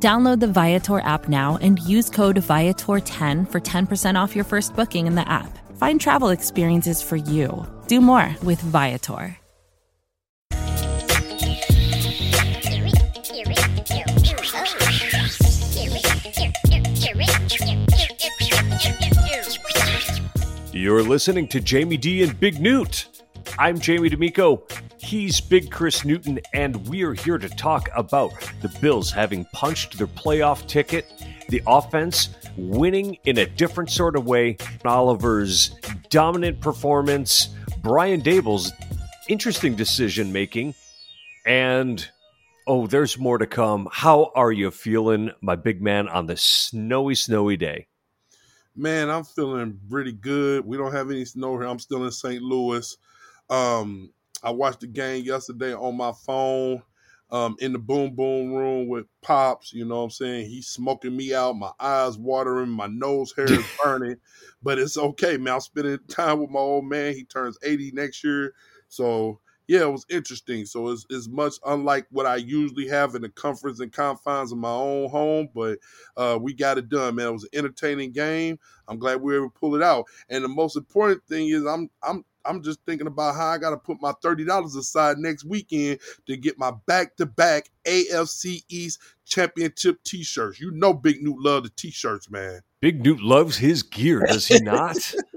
Download the Viator app now and use code Viator10 for 10% off your first booking in the app. Find travel experiences for you. Do more with Viator. You're listening to Jamie D and Big Newt. I'm Jamie D'Amico. He's Big Chris Newton, and we are here to talk about the Bills having punched their playoff ticket, the offense winning in a different sort of way, Oliver's dominant performance, Brian Daboll's interesting decision making, and oh, there's more to come. How are you feeling, my big man, on this snowy, snowy day? Man, I'm feeling pretty good. We don't have any snow here. I'm still in St. Louis. Um, I watched the game yesterday on my phone um, in the boom boom room with Pops. You know what I'm saying? He's smoking me out. My eyes watering. My nose hair is burning. but it's okay, man. I'm spending time with my old man. He turns 80 next year. So yeah, it was interesting. So it's, it's much unlike what I usually have in the comforts and confines of my own home, but uh, we got it done, man. It was an entertaining game. I'm glad we were able to pull it out. And the most important thing is I'm I'm I'm just thinking about how I got to put my thirty dollars aside next weekend to get my back to back AFC East championship T-shirts. You know, Big Newt loves the T-shirts, man. Big Newt loves his gear, does he not?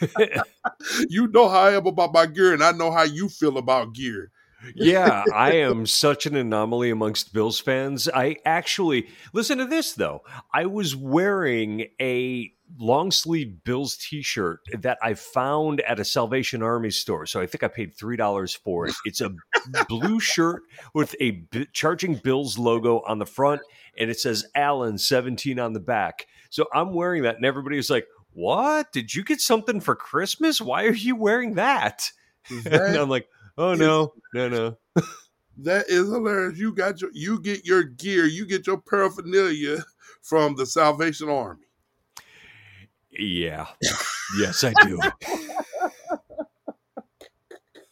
you know how I am about my gear, and I know how you feel about gear. yeah, I am such an anomaly amongst Bills fans. I actually listen to this though. I was wearing a long sleeve Bills t shirt that I found at a Salvation Army store. So I think I paid $3 for it. It's a blue shirt with a B- Charging Bills logo on the front, and it says Allen 17 on the back. So I'm wearing that, and everybody's like, What? Did you get something for Christmas? Why are you wearing that? that and I'm like, Oh, no, no, no. that is hilarious. You got your, you get your gear, you get your paraphernalia from the Salvation Army. Yeah. yes, I do.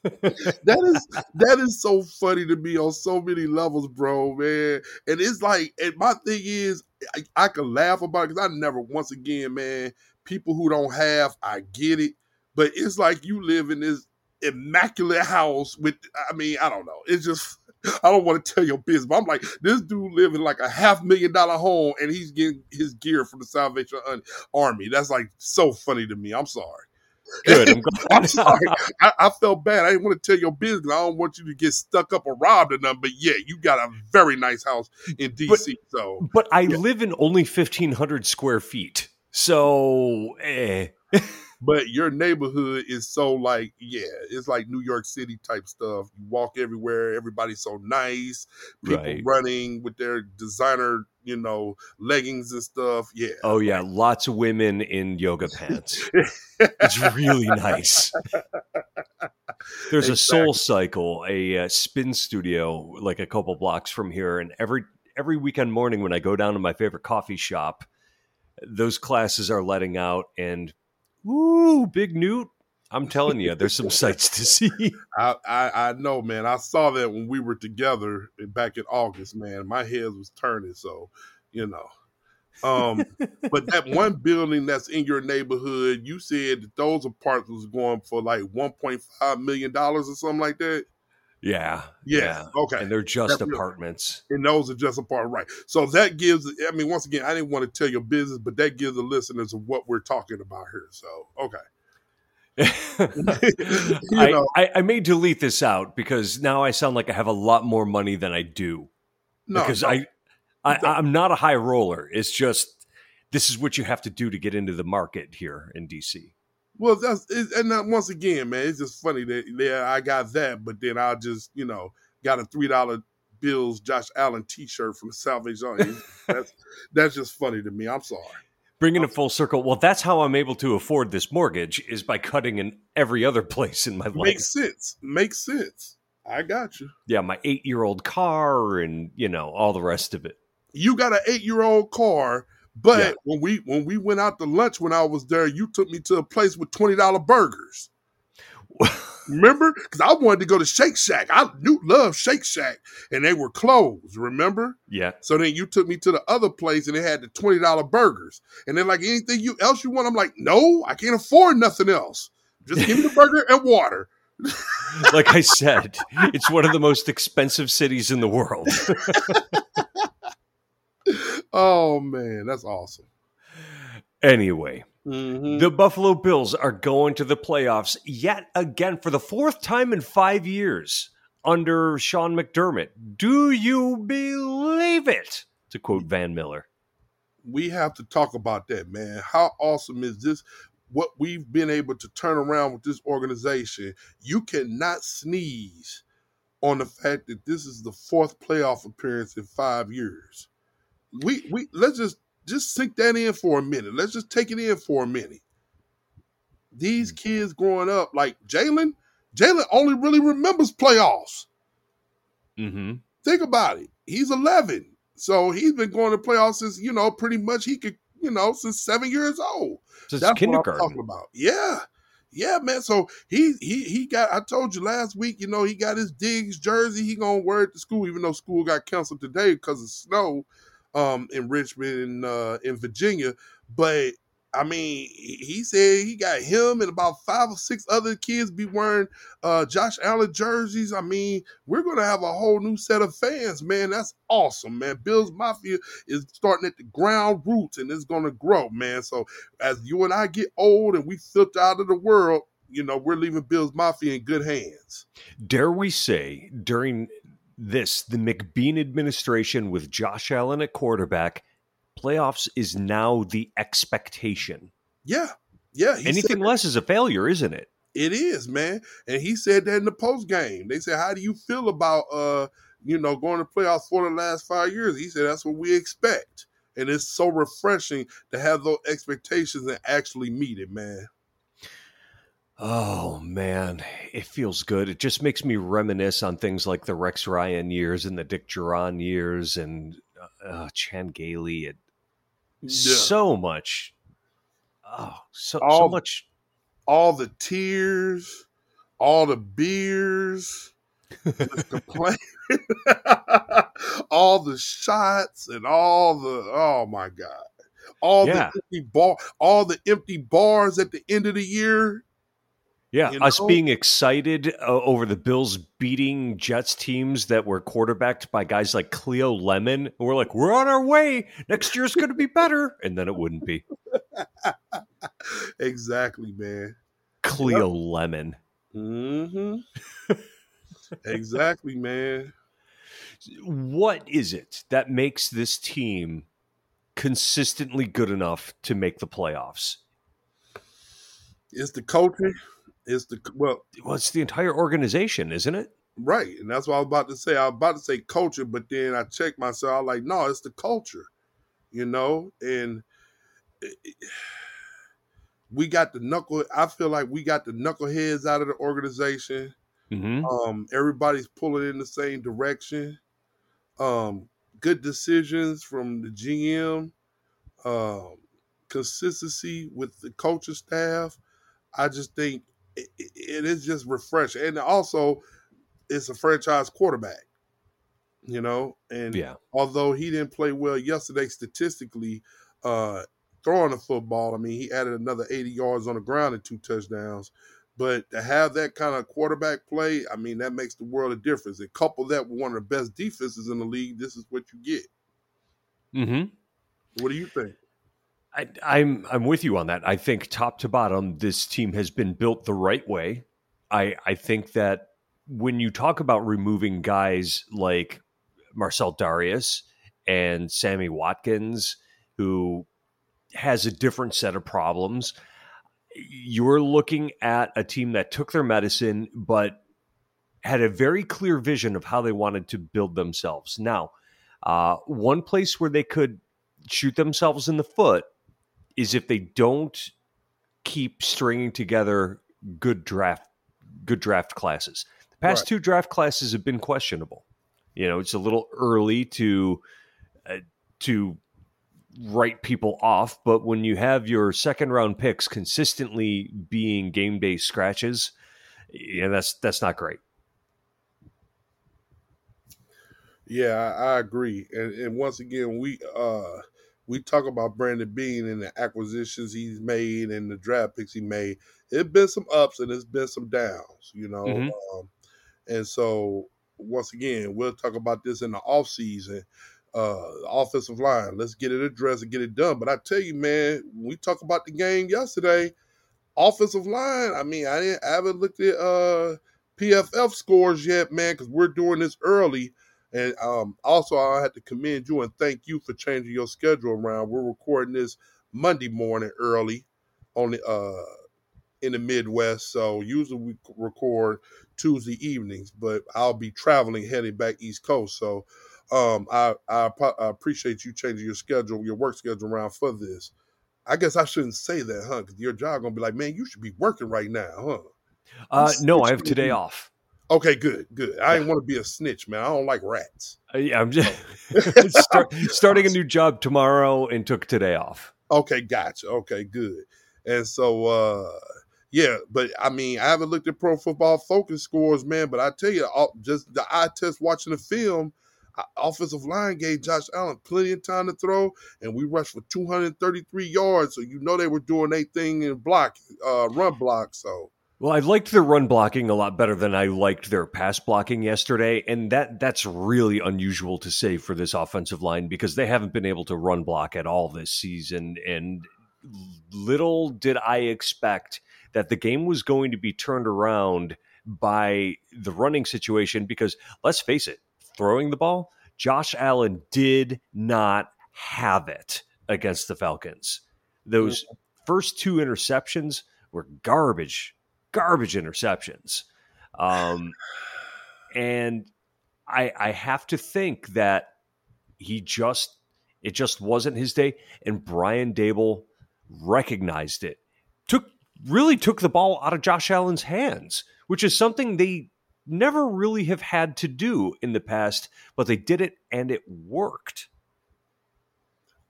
that is that is so funny to me on so many levels, bro, man. And it's like, and my thing is, I, I can laugh about it because I never, once again, man, people who don't have, I get it, but it's like you live in this immaculate house with, I mean, I don't know, it's just I don't want to tell your business, but I'm like, this dude living like a half million dollar home and he's getting his gear from the Salvation Army. That's like so funny to me. I'm sorry. Good. I'm, I'm sorry. I, I, felt bad. I didn't want to tell your business. I don't want you to get stuck up or robbed or nothing. But yeah, you got a very nice house in DC. But, so, but I yeah. live in only 1,500 square feet. So, eh but your neighborhood is so like yeah it's like new york city type stuff you walk everywhere everybody's so nice people right. running with their designer you know leggings and stuff yeah oh yeah lots of women in yoga pants it's really nice there's exactly. a soul cycle a uh, spin studio like a couple blocks from here and every every weekend morning when i go down to my favorite coffee shop those classes are letting out and Ooh, Big Newt. I'm telling you, there's some sights to see. I, I, I know, man. I saw that when we were together back in August, man. My head was turning, so you know. Um, but that one building that's in your neighborhood, you said that those apartments was going for like 1.5 million dollars or something like that. Yeah, yeah. Yeah. Okay. And they're just That's apartments. And those are just apartments. Right. So that gives I mean, once again, I didn't want to tell your business, but that gives the listeners of what we're talking about here. So okay. I, I, I, may delete this out because now I sound like I have a lot more money than I do. No, because no. I, I I'm not a high roller. It's just this is what you have to do to get into the market here in DC. Well, that's and that, once again, man, it's just funny that yeah, I got that, but then I just you know got a three dollar Bills Josh Allen T shirt from Salvation Army. that's that's just funny to me. I'm sorry. Bringing it full circle. Well, that's how I'm able to afford this mortgage is by cutting in every other place in my life. Makes sense. Makes sense. I got you. Yeah, my eight year old car and you know all the rest of it. You got an eight year old car, but Yeah. when we when we went out to lunch when I was there, you took me to a place with twenty dollar burgers. Remember? Because I wanted to go to Shake Shack. I knew love Shake Shack, and they were closed. Remember? Yeah. So then you took me to the other place, and they had the twenty dollar burgers. And then like anything you else you want, I'm like, no, I can't afford nothing else. Just give me the burger and water. Like I said, it's one of the most expensive cities in the world. Oh man, that's awesome. anyway, Mhm. the Buffalo Bills are going to the playoffs yet again for the fourth time in five years under Sean McDermott. Do you believe it? To quote Van Miller. we have to talk about that, man. How awesome is this? What we've been able to turn around with this organization. You cannot sneeze on the fact that this is the fourth playoff appearance in five years. We we let's just just sink that in for a minute. Let's just take it in for a minute. These kids growing up, like Jalen, Jalen only really remembers playoffs. Mm-hmm. Think about it. He's 11. So he's been going to playoffs since, you know, pretty much he could, you know, since seven years old. Since That's kindergarten. talking about. Yeah. Yeah, man. So he he he got I told you last week, you know, he got his Diggs jersey. He gonna wear it to school, even though school got canceled today because of snow um in Richmond uh in Virginia. But I mean, he he said he got him and about five or six other kids be wearing uh Josh Allen jerseys. I mean, we're gonna have a whole new set of fans, man. That's awesome, man. Bills Mafia is starting at the ground roots and it's gonna grow, man. So as you and I get old and we filter out of the world, you know, we're leaving Bills Mafia in good hands. Dare we say, during this, the McBeane administration with Josh Allen at quarterback, playoffs is now the expectation. Yeah. Yeah. Anything said- less is a failure, isn't it? It is, man. And he said that in the post game. They said, How do you feel about uh, you know, going to playoffs for the last five years? He said that's what we expect. And it's so refreshing to have those expectations and actually meet it, man. Oh man, it feels good. It just makes me reminisce on things like the Rex Ryan years and the Dick Jauron years and uh, Chan Gailey. It, So much. Oh, so so much. all the tears, all the beers, just complaining, all the shots, and all the oh my god, all Yeah. the empty bar, all the empty bars at the end of the year. Yeah, you us being excited uh, over the Bills beating Jets teams that were quarterbacked by guys like Cleo Lemon. We're like, we're on our way. Next year's going to be better. And then it wouldn't be. Exactly, man. Cleo Lemon. hmm exactly, man. What is it that makes this team consistently good enough to make the playoffs? It's the coaching. It's the well, Well, it's the entire organization, isn't it? Right. And that's what I was about to say. I was about to say culture, but then I checked myself. I was like, no, it's the culture, you know? And it- it- we got the knuckle. I feel like we got the knuckleheads out of the organization. Mm-hmm. Um, everybody's pulling in the same direction. Um, good decisions from the GM. Um, consistency with the coaching staff. I just think it, it- is just refreshing, and also it's a franchise quarterback. You know, and Yeah. although he didn't play well yesterday statistically, uh, throwing the football, I mean, he added another 80 yards on the ground and two touchdowns. But to have that kind of quarterback play, I mean, that makes the world a difference. And couple that with one of the best defenses in the league, this is what you get. Mm-hmm. What do you think? I, I'm I'm with you on that. I think top to bottom, this team has been built the right way. I I think that when you talk about removing guys like Marcell Dareus and Sammy Watkins, who has a different set of problems, you're looking at a team that took their medicine, but had a very clear vision of how they wanted to build themselves. Now, uh, one place where they could shoot themselves in the foot is if they don't keep stringing together good draft good draft classes. The past Right. two draft classes have been questionable. You know, it's a little early to uh, to write people off, but when you have your second round picks consistently being game day scratches, yeah, that's that's not great. Yeah, I, I agree. And, and once again, we uh we talk about Brandon Beane and the acquisitions he's made and the draft picks he made. It's been some ups and it's been some downs, you know. Mhm. Um, and so once again, we'll talk about this in the off season. Uh, offensive line. Let's get it addressed and get it done. But I tell you, man, we talk about the game yesterday. Offensive line. I mean, I didn't. I haven't looked at uh PFF scores yet, man, because we're doing this early. And um, also, I have to commend you and thank you for changing your schedule around. We're recording this Monday morning early on the uh, in the Midwest. So usually we record Tuesday evenings, but I'll be traveling heading back East Coast. So um, I, I I appreciate you changing your schedule, your work schedule around for this. I guess I shouldn't say that, huh? Because your job gonna be like, man, you should be working right now, huh? Uh, no, I have today off. Okay, good, good. I didn't want to be a snitch, man. I don't like rats. Uh, yeah, I'm just start, starting a new job tomorrow and took today off. Okay, gotcha. Okay, good. And so, uh, yeah, but I mean, I haven't looked at Pro Football Focus scores, man. But I tell you, all- just the eye test watching the film, uh, offensive line gave Josh Allen plenty of time to throw, and we rushed for 233 yards. So you know they were doing their thing in block, uh, run block. So Well, I liked their run blocking a lot better than I liked their pass blocking yesterday, and that that's really unusual to say for this offensive line because they haven't been able to run block at all this season. And little did I expect that the game was going to be turned around by the running situation because let's face it, throwing the ball, Josh Allen did not have it against the Falcons. Those mm-hmm. first two interceptions were garbage, garbage interceptions. Um, and I I have to think that he just it just wasn't his day, and Brian Daboll recognized it. Took really took the ball out of Josh Allen's hands, which is something they never really have had to do in the past, but they did it and it worked.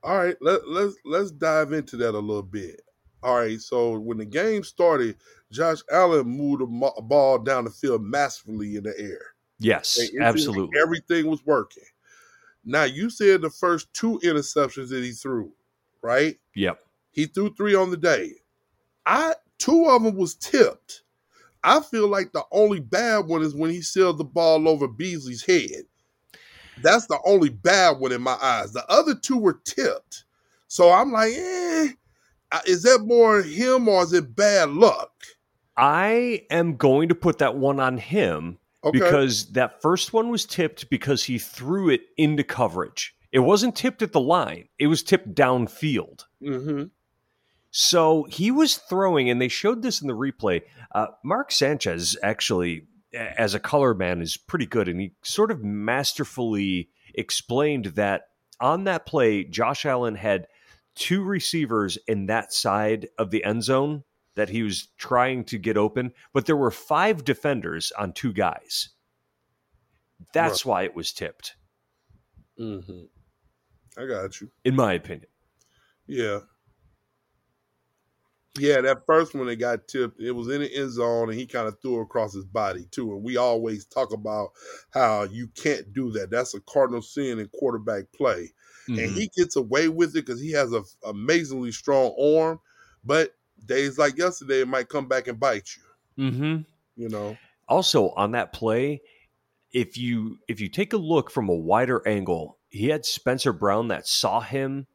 All right, let, let's let's dive into that a little bit. All right, so when the game started, Josh Allen moved the ball down the field masterfully in the air. Yes, And absolutely. everything was working. Now you said the first two interceptions that he threw, right? Yep. He threw three on the day. I two of them was tipped. I feel like the only bad one is when he sailed the ball over Beasley's head. That's the only bad one in my eyes. The other two were tipped. So I'm like, eh, is that more him or is it bad luck? I am going to put that one on him Okay. because that first one was tipped because he threw it into coverage. It wasn't tipped at the line, it was tipped downfield. mm-hmm. So he was throwing, and they showed this in the replay. Uh, Mark Sanchez, actually, as a color man, is pretty good, and he sort of masterfully explained that on that play, Josh Allen had two receivers in that side of the end zone that he was trying to get open, but there were five defenders on two guys. That's why it was tipped, Mm-hmm. I got you. in my opinion. Yeah. Yeah, that first one that got tipped, it was in the end zone and he kind of threw across his body too. And we always talk about how you can't do that. That's a cardinal sin in quarterback play. And Mhm. he gets away with it because he has an amazingly strong arm. But days like yesterday, it might come back and bite you, Mm-hmm. you know? also on that play if you if you take a look from a wider angle he had spencer brown that saw him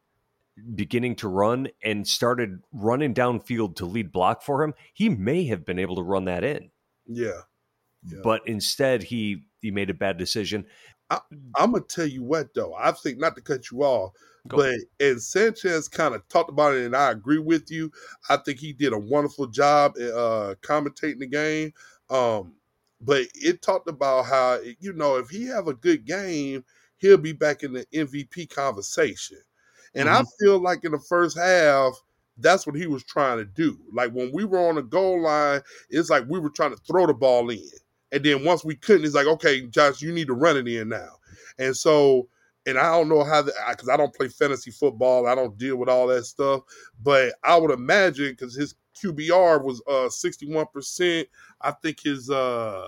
beginning to run and started running downfield to lead block for him he may have been able to run that in Yeah. Yeah. but instead he he made a bad decision I'm gonna tell you what though. I think not to cut you off, Go. but and Sanchez kind of talked about it, and I agree with you. I think he did a wonderful job uh, commentating the game. Um, but it talked about how you know if he have a good game, he'll be back in the MVP conversation. And I feel like in the first half, that's what he was trying to do. Like when we were on the goal line, it's like we were trying to throw the ball in. And then once we couldn't, it's like, okay, Josh, you need to run it in now. And so, and I don't know how, that because I don't play fantasy football, I don't deal with all that stuff, but I would imagine because his QBR was uh 61%, I think his uh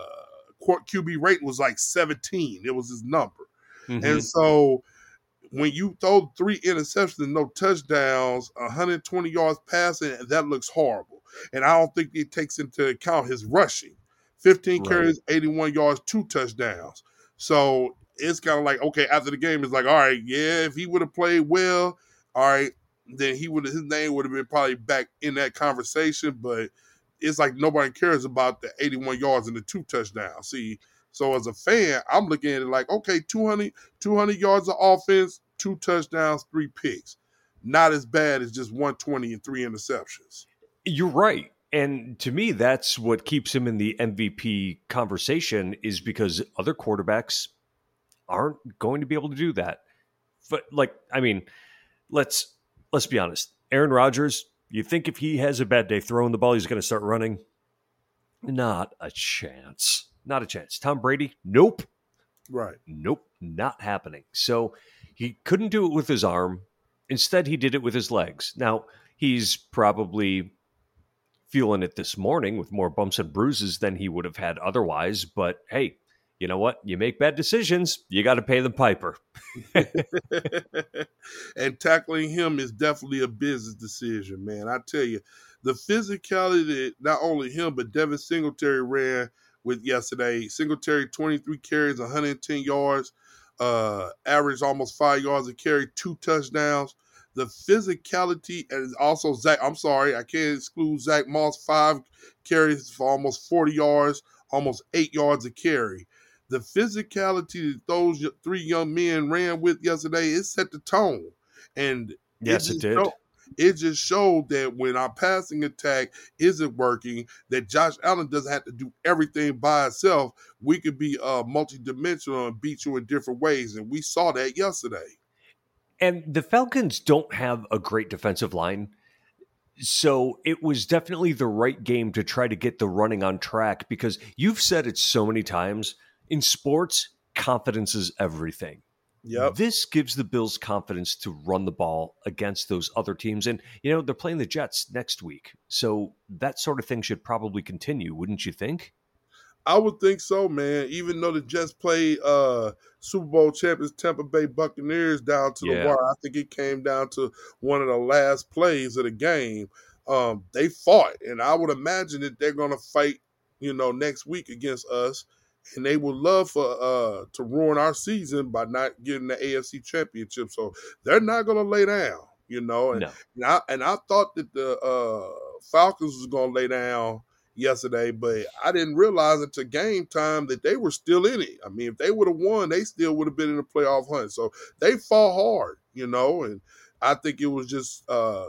QB rate was like 17. It was his number. Mm-hmm. And so when you throw three interceptions and no touchdowns, 120 yards passing, that looks horrible. And I don't think it takes into account his rushing. 15 right. carries, 81 yards, two touchdowns. So it's kind of like, okay, after the game, it's like, all right, yeah, if he would have played well, all right, then he would his name would have been probably back in that conversation. But it's like nobody cares about the 81 yards and the two touchdowns. See, so as a fan, I'm looking at it like, okay, 200, 200 yards of offense, two touchdowns, three picks. Not as bad as just 120 and three interceptions. You're right. And to me, that's what keeps him in the MVP conversation is because other quarterbacks aren't going to be able to do that. But like, I mean, let's let's be honest. Aaron Rodgers, you think if he has a bad day throwing the ball, he's going to start running? Not a chance. Not a chance. Tom Brady, nope. Right. Nope, not happening. So he couldn't do it with his arm. Instead, he did it with his legs. Now, he's probably feeling it this morning with more bumps and bruises than he would have had otherwise. But hey, you know what? You make bad decisions, you got to pay the piper. and tackling him is definitely a business decision, man. I tell you, the physicality that not only him, but Devin Singletary ran with yesterday. Singletary, 23 carries, 110 yards, uh, averaged almost five yards a carry, two touchdowns. The physicality and also Zach. I'm sorry, I can't exclude Zach Moss. Five carries for almost 40 yards, almost eight yards a carry. The physicality that those three young men ran with yesterday, it set the tone. And yes, it, it did. Showed, it just showed that when our passing attack isn't working, that Josh Allen doesn't have to do everything by himself. We could be uh, multidimensional and beat you in different ways, and we saw that yesterday. And the Falcons don't have a great defensive line. So it was definitely the right game to try to get the running on track because you've said it so many times in sports, confidence is everything. Yep. This gives the Bills confidence to run the ball against those other teams. And, you know, they're playing the Jets next week. So that sort of thing should probably continue, wouldn't you think? I would think so, man. Even though the Jets played uh, Super Bowl champions Tampa Bay Buccaneers down to yeah. the wire, I think it came down to one of the last plays of the game. Um, they fought, and I would imagine that they're going to fight, you know, next week against us and they would love for uh to ruin our season by not getting the AFC championship. So they're not gonna lay down, you know. And, no. and I and I thought that the uh Falcons was gonna lay down yesterday, but I didn't realize until game time that they were still in it. I mean, if they would have won, they still would have been in the playoff hunt. So they fought hard, you know, and I think it was just uh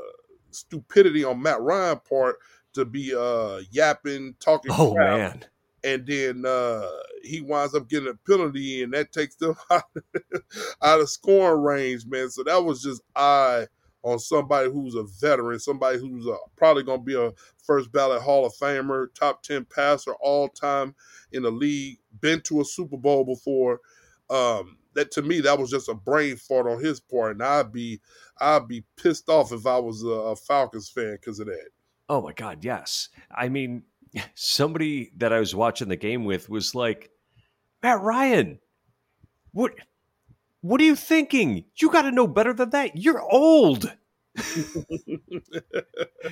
stupidity on Matt Ryan part to be uh yapping, talking. Oh crap. man and then uh, he winds up getting a penalty, and that takes them out, out of scoring range, man. So that was just eye on somebody who's a veteran, somebody who's uh, probably going to be a first ballot Hall of Famer, top 10 passer all time in the league, been to a Super Bowl before. Um, that to me, that was just a brain fart on his part, and I'd be, I'd be pissed off if I was a, a Falcons fan because of that. Oh my God, yes. I mean, somebody that I was watching the game with was like, Matt Ryan, what what are you thinking? You got to know better than that. You're old.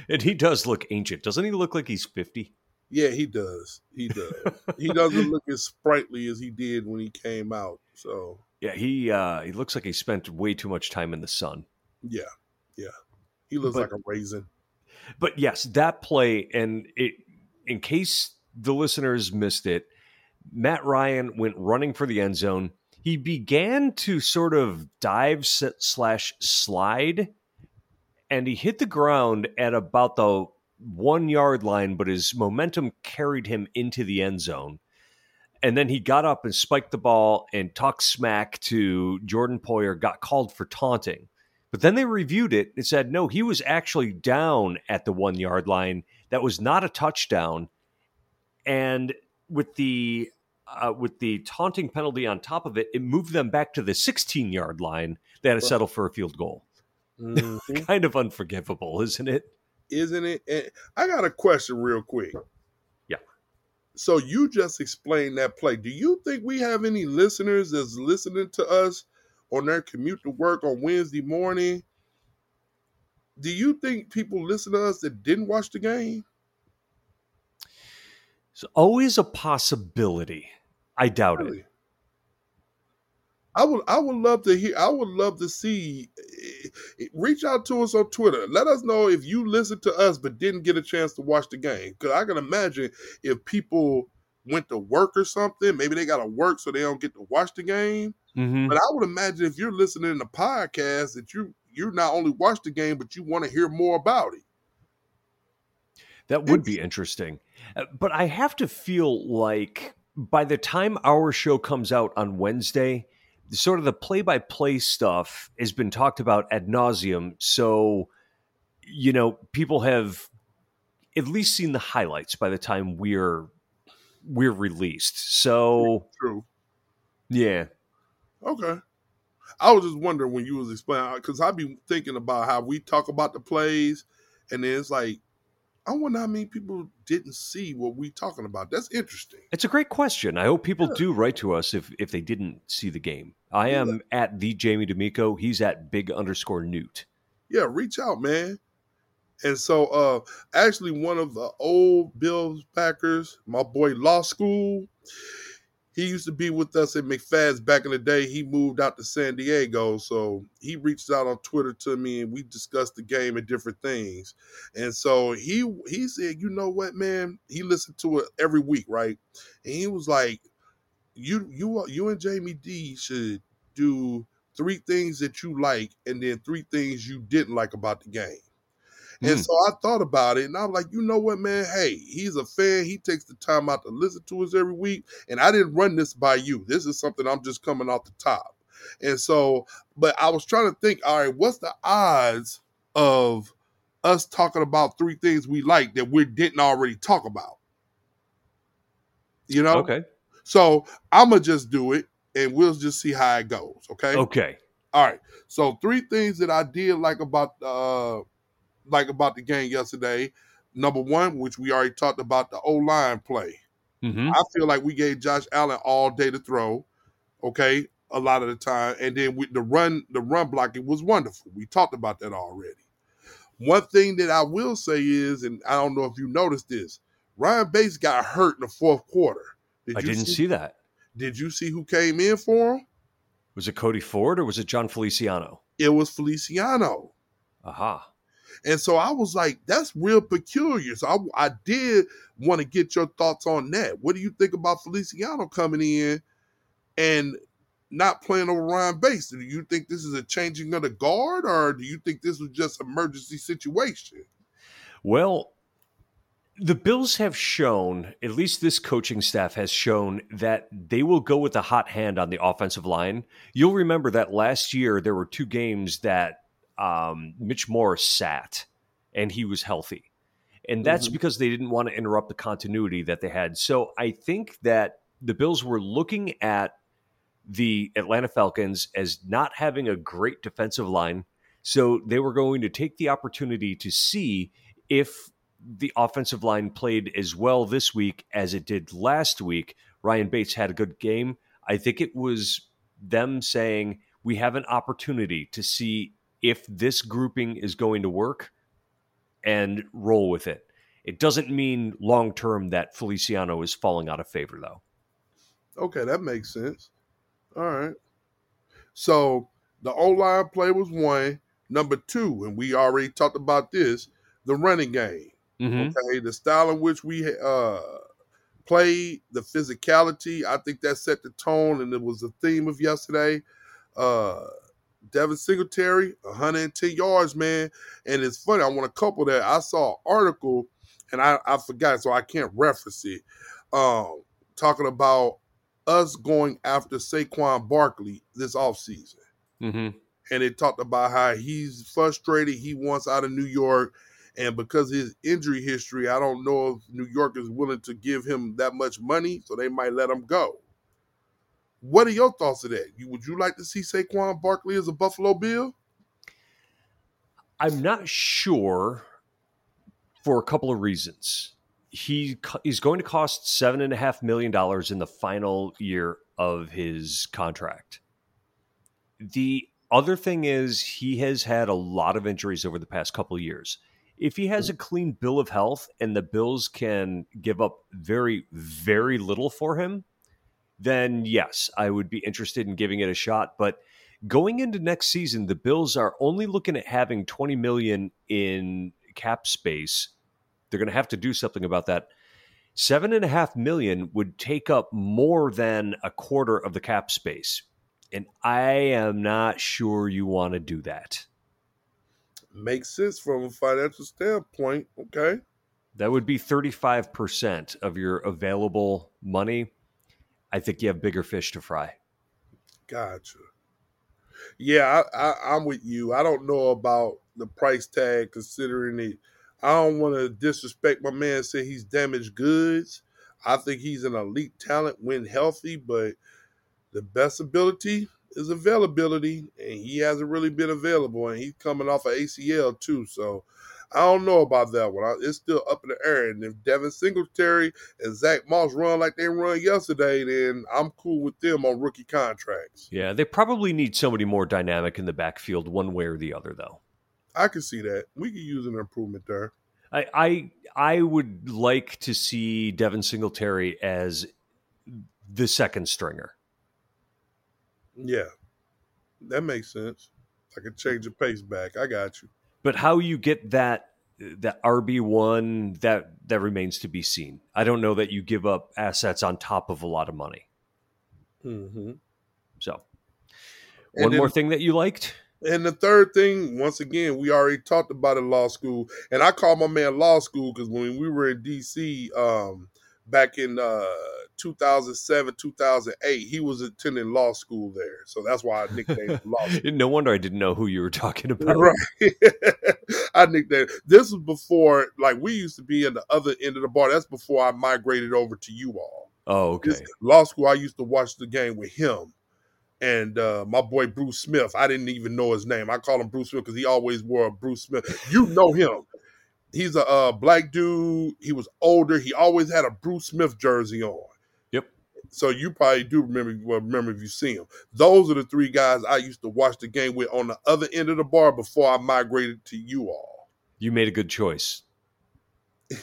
and he does look ancient. Doesn't he look like he's 50? Yeah, he does. He does. he doesn't look as sprightly as he did when he came out. So Yeah, he uh he looks like he spent way too much time in the sun. Yeah. Yeah. He looks but, like a raisin. But yes, that play and it in case the listeners missed it, Matt Ryan went running for the end zone. He began to sort of dive slash slide, and he hit the ground at about the one yard line, but his momentum carried him into the end zone. And then he got up and spiked the ball and talked smack to Jordan Poyer, got called for taunting. But then they reviewed it and said, no, he was actually down at the one yard line. That was not a touchdown. And with the uh, with the taunting penalty on top of it, it moved them back to the 16 yard line. They had to settle for a field goal. Mm-hmm. kind of unforgivable, isn't it? Isn't it? And I got a question real quick. Yeah. So you just explained that play. Do you think we have any listeners that's listening to us on their commute to work on Wednesday morning? Do you think people listen to us that didn't watch the game? It's always a possibility. I doubt really? it. I would I would love to hear I would love to see eh, reach out to us on Twitter. Let us know if you listened to us but didn't get a chance to watch the game. Cause I can imagine if people went to work or something, maybe they gotta work so they don't get to watch the game. Mm-hmm. But I would imagine if you're listening to podcast that you you not only watch the game, but you want to hear more about it. That would be interesting. Uh, but I have to feel like by the time our show comes out on Wednesday, sort of the play by play stuff has been talked about ad nauseum. So, you know, people have at least seen the highlights by the time we're we're released. So true. Yeah. Okay. I was just wondering when you was explaining because I'd be thinking about how we talk about the plays, and then it's like I wonder how many people didn't see what we're talking about. That's interesting. It's a great question. I hope people yeah. do write to us if if they didn't see the game. I yeah. am at the Jamie D'Amico. He's at big underscore Newt. Yeah, reach out, man. And so, uh, actually, one of the old Bills backers, my boy Law School, he used to be with us at McFadden's back in the day. He moved out to San Diego, so he reached out on Twitter to me, and we discussed the game and different things. And so he he said, "You know what, man? He listened to it every week, right? And he was like, you you you and Jamie D should do three things that you like, and then three things you didn't like about the game." And mm. so I thought about it and I'm like, you know what, man? Hey, he's a fan. He takes the time out to listen to us every week. And I didn't run this by you. This is something I'm just coming off the top. And so, but I was trying to think, all right, what's the odds of us talking about three things we like that we didn't already talk about? You know? Okay. So I'm going to just do it and we'll just see how it goes. Okay. Okay. All right. So three things that I did like about uh like about the game yesterday. Number one, which we already talked about, the O line play. Mm-hmm. I feel like we gave Josh Allen all day to throw. Okay, a lot of the time, and then with the run, the run blocking was wonderful. We talked about that already. One thing that I will say is, and I don't know if you noticed this, Ryan Bates got hurt in the fourth quarter. Did I didn't see, see that. Did you see who came in for him? Was it Cody Ford or was it Jon Feliciano? It was Feliciano. Aha. And so I was like, that's real peculiar. So I, I did want to get your thoughts on that. What do you think about Feliciano coming in and not playing over Ryan Bates? Do you think this is a changing of the guard or do you think this was just emergency situation? Well, the Bills have shown, at least this coaching staff has shown, that they will go with a hot hand on the offensive line. You'll remember that last year there were two games that um, Mitch Morse sat and he was healthy. And that's mm-hmm. because they didn't want to interrupt the continuity that they had. So I think that the Bills were looking at the Atlanta Falcons as not having a great defensive line. So they were going to take the opportunity to see if the offensive line played as well this week as it did last week. Ryan Bates had a good game. I think it was them saying, we have an opportunity to see if this grouping is going to work and roll with it. It doesn't mean long term that Feliciano is falling out of favor, though. Okay, that makes sense. All right. So the O line play was one. Number two, and we already talked about this, the running game. Mm-hmm. Okay, the style in which we uh, played, the physicality. I think that set the tone, and it was the theme of yesterday. Uh, Devin Singletary, 110 yards, man. And it's funny, I want to couple that. I saw an article and I, I forgot, so I can't reference it. Um, talking about us going after Saquon Barkley this offseason. Mm-hmm. and it talked about how he's frustrated. He wants out of New York, and because his injury history, I don't know if New York is willing to give him that much money, so they might let him go. What are your thoughts of that? Would you like to see Saquon Barkley as a Buffalo Bill? I'm not sure for a couple of reasons. He he's going to cost seven and a half million dollars in the final year of his contract. The other thing is he has had a lot of injuries over the past couple of years. If he has a clean bill of health and the Bills can give up very, very little for him, then yes, I would be interested in giving it a shot. But going into next season, the Bills are only looking at having 20 million in cap space. They're going to have to do something about that. Seven and a half million would take up more than a quarter of the cap space. And I am not sure you want to do that. Makes sense from a financial standpoint. Okay. That would be 35% of your available money. I think you have bigger fish to fry. Gotcha. Yeah, I, I, I'm with you. I don't know about the price tag considering it. I don't want to disrespect my man, say he's damaged goods. I think he's an elite talent when healthy, but the best ability is availability, and he hasn't really been available, and he's coming off of ACL too. So I don't know about that one. It's still up in the air. And if Devin Singletary and Zach Moss run like they run yesterday, then I'm cool with them on rookie contracts. Yeah, they probably need somebody more dynamic in the backfield, one way or the other, though. I can see that. We could use an improvement there. I I, I would like to see Devin Singletary as the second stringer. Yeah, that makes sense. I could change the pace back. I got you. But how you get that that RB one that that remains to be seen. I don't know that you give up assets on top of a lot of money. Mm-hmm. So, one then, more thing that you liked. And the third thing, once again, we already talked about in law school, and I call my man law school because when we were in DC um, back in uh, 2007, 2008, he was attending law school there. So that's why I nicknamed law school. no wonder I didn't know who you were talking about. Right. I nicknamed this was before, like, we used to be in the other end of the bar. That's before I migrated over to you all. Oh, okay. This law school, I used to watch the game with him and uh, my boy Bruce Smith. I didn't even know his name. I call him Bruce Smith because he always wore a Bruce Smith. You know him. He's a uh, black dude. He was older. He always had a Bruce Smith jersey on. So you probably do remember well, remember if you see him. Those are the three guys I used to watch the game with on the other end of the bar before I migrated to you all. You made a good choice.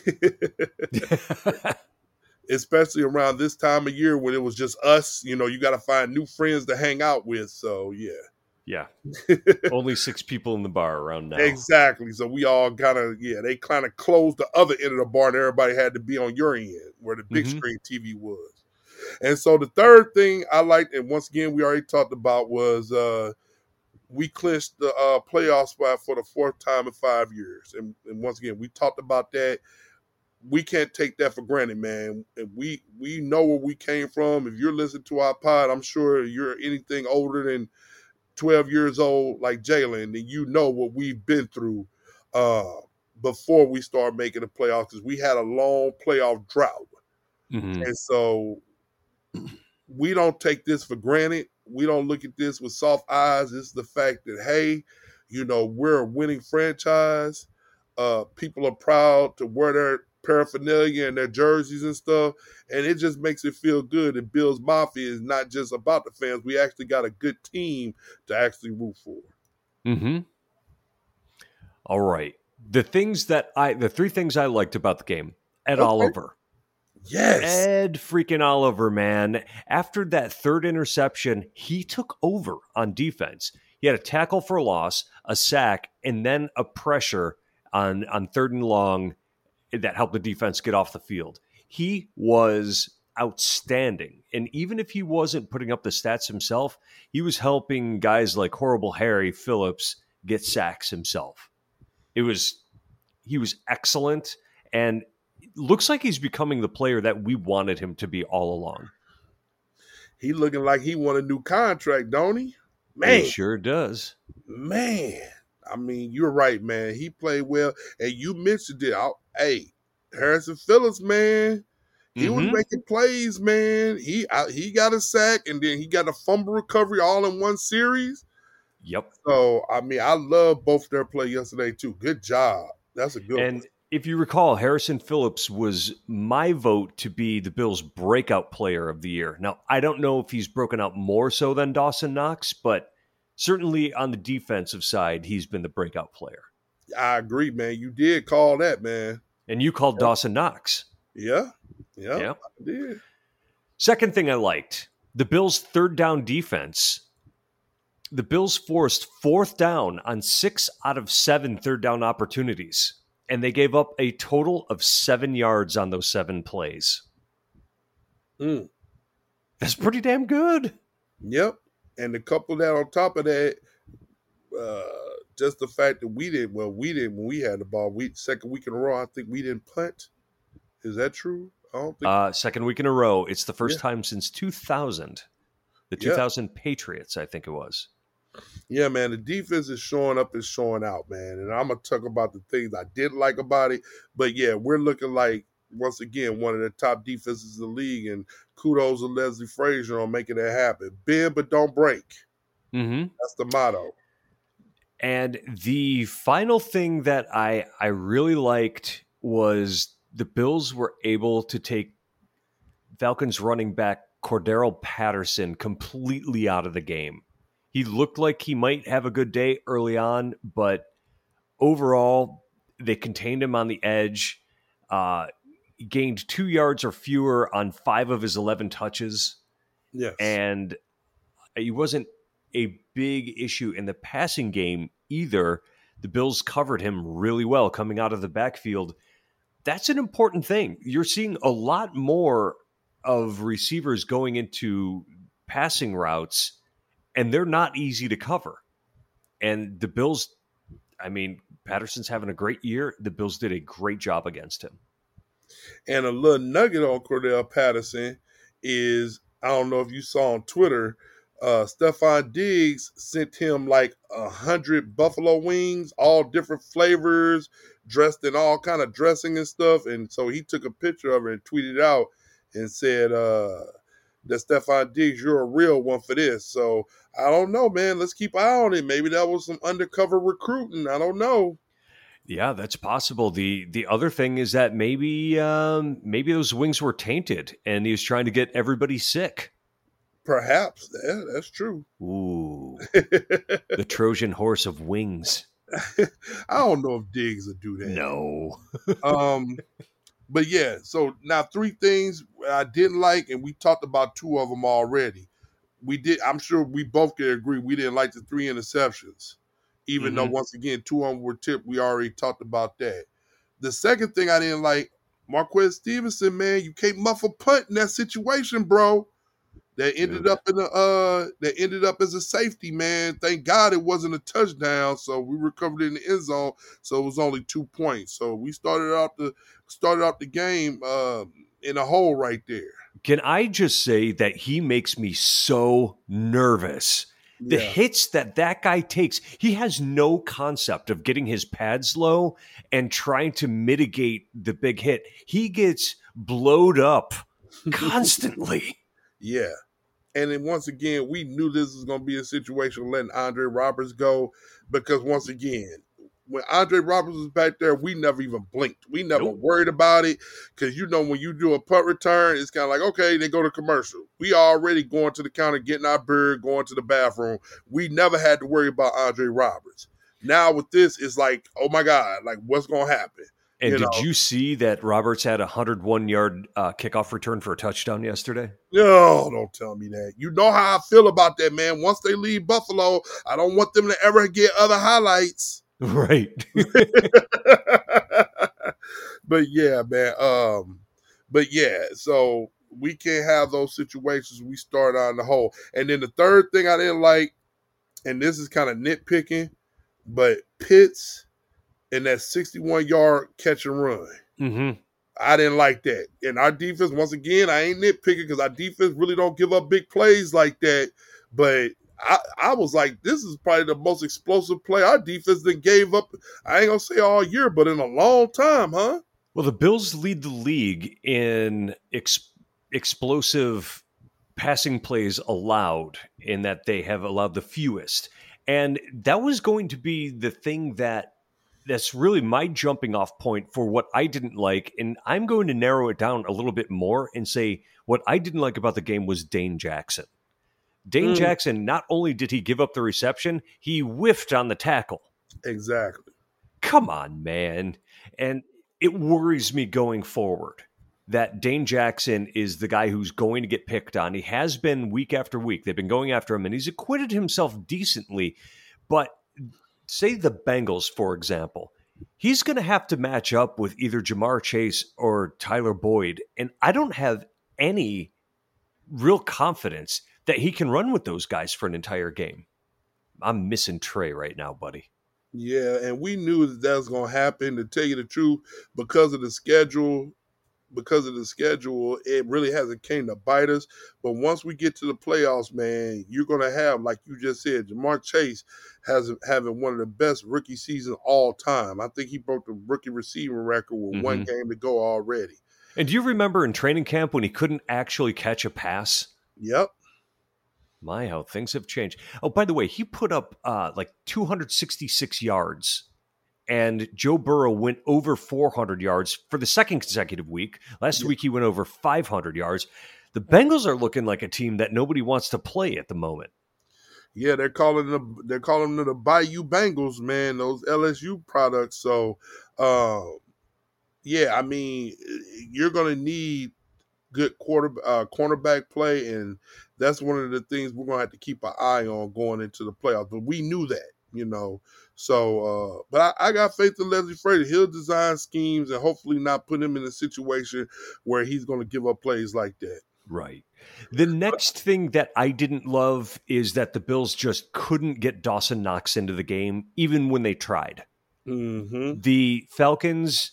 Especially around this time of year when it was just us, you know, you got to find new friends to hang out with. So, yeah. Yeah. Only six people in the bar around now. Exactly. So we all kind of, yeah, they kind of closed the other end of the bar and everybody had to be on your end where the big mm-hmm. screen TV was. And so the third thing I liked, and once again we already talked about, was uh, we clinched the uh, playoff spot for the fourth time in five years. And, and, once again, we talked about that. We can't take that for granted, man. And we we know where we came from. If you're listening to our pod, I'm sure you're anything older than 12 years old, like Jalen, and you know what we've been through uh, before we start making the playoffs because we had a long playoff drought. Mm-hmm. And so we don't take this for granted. We don't look at this with soft eyes. It's the fact that, hey, you know, we're a winning franchise. Uh, people are proud to wear their paraphernalia and their jerseys and stuff. And it just makes it feel good. And Bills Mafia is not just about the fans. We actually got a good team to actually root for. Mm-hmm. All right. The things that I, the three things I liked about the game, Ed okay. Oliver. Yes. Ed freaking Oliver, man. After that third interception, he took over on defense. He had a tackle for loss, a sack, and then a pressure on, on third and long that helped the defense get off the field. He was outstanding. And even if he wasn't putting up the stats himself, he was helping guys like Horrible Harry Phillips get sacks himself. It was he was excellent and looks like he's becoming the player that we wanted him to be all along. He looking like he want a new contract, don't he? Man, It sure does. man. I mean, you're right, man. He played well, and you mentioned it. I, hey, Harrison Phillips, man, he was Mhm. making plays, man. He I, he got a sack, and then he got a fumble recovery all in one series. Yep. So, I mean, I love both their play yesterday too. Good job. That's a good. And one. If you recall, Harrison Phillips was my vote to be the Bills' breakout player of the year. Now, I don't know if he's broken out more so than Dawson Knox, but certainly on the defensive side, he's been the breakout player. I agree, man. You did call that, man. And you called Dawson Knox. Yeah, yeah, Yeah. I did. Second thing I liked the Bills' third down defense. The Bills forced fourth down on six out of seven third down opportunities, and they gave up a total of seven yards on those seven plays. Mm. That's pretty damn good. Yep. And to couple that on top of that, uh, just the fact that we didn't, well, we didn't when we had the ball. We second week in a row, I think we didn't punt. Is that true? I don't think. Uh, second week in a row. It's the first Yeah. time since 2000. The Yeah. 2000 Patriots, I think it was. Yeah, man, the defense is showing up and showing out, man. And I'm gonna talk about the things I didn't like about it. But yeah, we're looking like once again one of the top defenses in the league. And kudos to Leslie Frazier on making that happen. Bend but don't break. Mm-hmm. That's the motto. And the final thing that I I really liked was the Bills were able to take Falcons running back Cordarrelle Patterson completely out of the game. He looked like he might have a good day early on, but overall they contained him on the edge. Uh, he gained two yards or fewer on five of his eleven touches Yes. and he wasn't a big issue in the passing game either. The Bills covered him really well coming out of the backfield. That's an important thing. You're seeing a lot more of receivers going into passing routes, and they're not easy to cover. And the Bills, I mean, Patterson's having a great year. The Bills did a great job against him. And a little nugget on Cordarrelle Patterson is I don't know if you saw on Twitter, uh Stefon Diggs sent him like a hundred buffalo wings, all different flavors, dressed in all kind of dressing and stuff. And so he took a picture of it and tweeted out and said, uh that Stefon Diggs, you're a real one for this. So I don't know, man. Let's keep an eye on it. Maybe that was some undercover recruiting. I don't know. Yeah, that's possible. the The other thing is that maybe um, maybe those wings were tainted, and he was trying to get everybody sick. Perhaps. Yeah, that's true. Ooh, the Trojan horse of wings. I don't know if Diggs would do that. No. um but yeah so now three things i didn't like and we talked about two of them already. We did i'm sure we both can agree we didn't like the three interceptions even though Mhm. once again two of them were tipped we already talked about that. The second thing i didn't like marquez stevenson man you can't muffle punt in that situation bro. That ended Dude. up in a uh that ended up as a safety man. Thank god it wasn't a touchdown so we recovered in the end zone so it was only two points. So we started out the started out the game um in a hole right there Can I just say that he makes me so nervous? The yeah hits that that guy takes, he has no concept of getting his pads low and trying to mitigate the big hit. He gets blowed up constantly. yeah and then once again we knew this was going to be a situation letting andre roberts go because once again when Andre Roberts was back there, we never even blinked. We never Nope. worried about it because you know when you do a punt return, it's kind of like okay, they go to commercial. We already going to the counter, getting our beer, going to the bathroom. We never had to worry about Andre Roberts. Now with this, it's like oh my god, like what's gonna happen? And You did know. you see that Roberts had a 101 yard uh, kickoff return for a touchdown yesterday? No, don't tell me that. You know how I feel about that, man. Once they leave Buffalo, I don't want them to ever get other highlights. Right. but yeah, man. Um, but yeah, so we can't have those situations. We start on the hole, and then the third thing I didn't like, and this is kind of nitpicking, but Pitts and that sixty-one yard catch and run. hmm I didn't like that. And our defense, once again, I ain't nitpicking because our defense really don't give up big plays like that. But I, I was like, this is probably the most explosive play our defense that gave up. I ain't gonna say all year, but in a long time, huh? Well, the Bills lead the league in ex- explosive passing plays allowed, in that they have allowed the fewest, and that was going to be the thing that that's really my jumping off point for what I didn't like. And I'm going to narrow it down a little bit more and say what I didn't like about the game was Dane Jackson. Dane mm. Jackson, not only did he give up the reception, he whiffed on the tackle. Exactly. Come on, man. And it worries me going forward that Dane Jackson is the guy who's going to get picked on. He has been week after week. They've been going after him and he's acquitted himself decently. But say the Bengals, for example, he's going to have to match up with either Ja'Marr Chase or Tyler Boyd. And I don't have any real confidence that he can run with those guys for an entire game. I'm missing Trey right now, buddy. Yeah, and we knew that that was going to happen. To tell you the truth, because of the schedule, because of the schedule, it really hasn't came to bite us. But once we get to the playoffs, man, you're going to have, like you just said, Ja'Marr Chase has having one of the best rookie seasons all time. I think he broke the rookie receiving record with mm-hmm. one game to go already. And do you remember in training camp when he couldn't actually catch a pass? Yep. My, how things have changed. Oh, by the way, he put up uh, like 266 yards, and Joe Burrow went over 400 yards for the second consecutive week. Last yeah. week, he went over 500 yards. The Bengals are looking like a team that nobody wants to play at the moment. Yeah, they're calling them they're calling them the Bayou Bengals, man. Those LSU products. So, uh, yeah, I mean, you're going to need good quarter uh, cornerback play, and that's one of the things we're gonna have to keep an eye on going into the playoffs. But we knew that, you know. So, uh, but I, I, got faith in Leslie Frazier. He'll design schemes and hopefully not put him in a situation where he's going to give up plays like that. Right. The next thing that I didn't love is that the Bills just couldn't get Dawson Knox into the game, even when they tried. Mm-hmm. The Falcons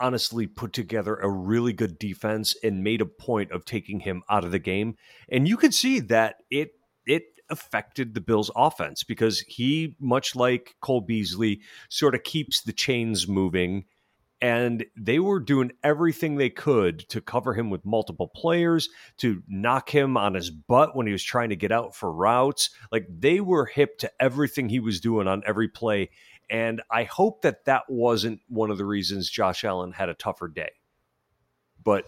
honestly put together a really good defense and made a point of taking him out of the game. And you could see that it it affected the Bills offense because he much like Cole Beasley sort of keeps the chains moving. And they were doing everything they could to cover him with multiple players to knock him on his butt when he was trying to get out for routes. Like they were hip to everything he was doing on every play and I hope that that wasn't one of the reasons Josh Allen had a tougher day. But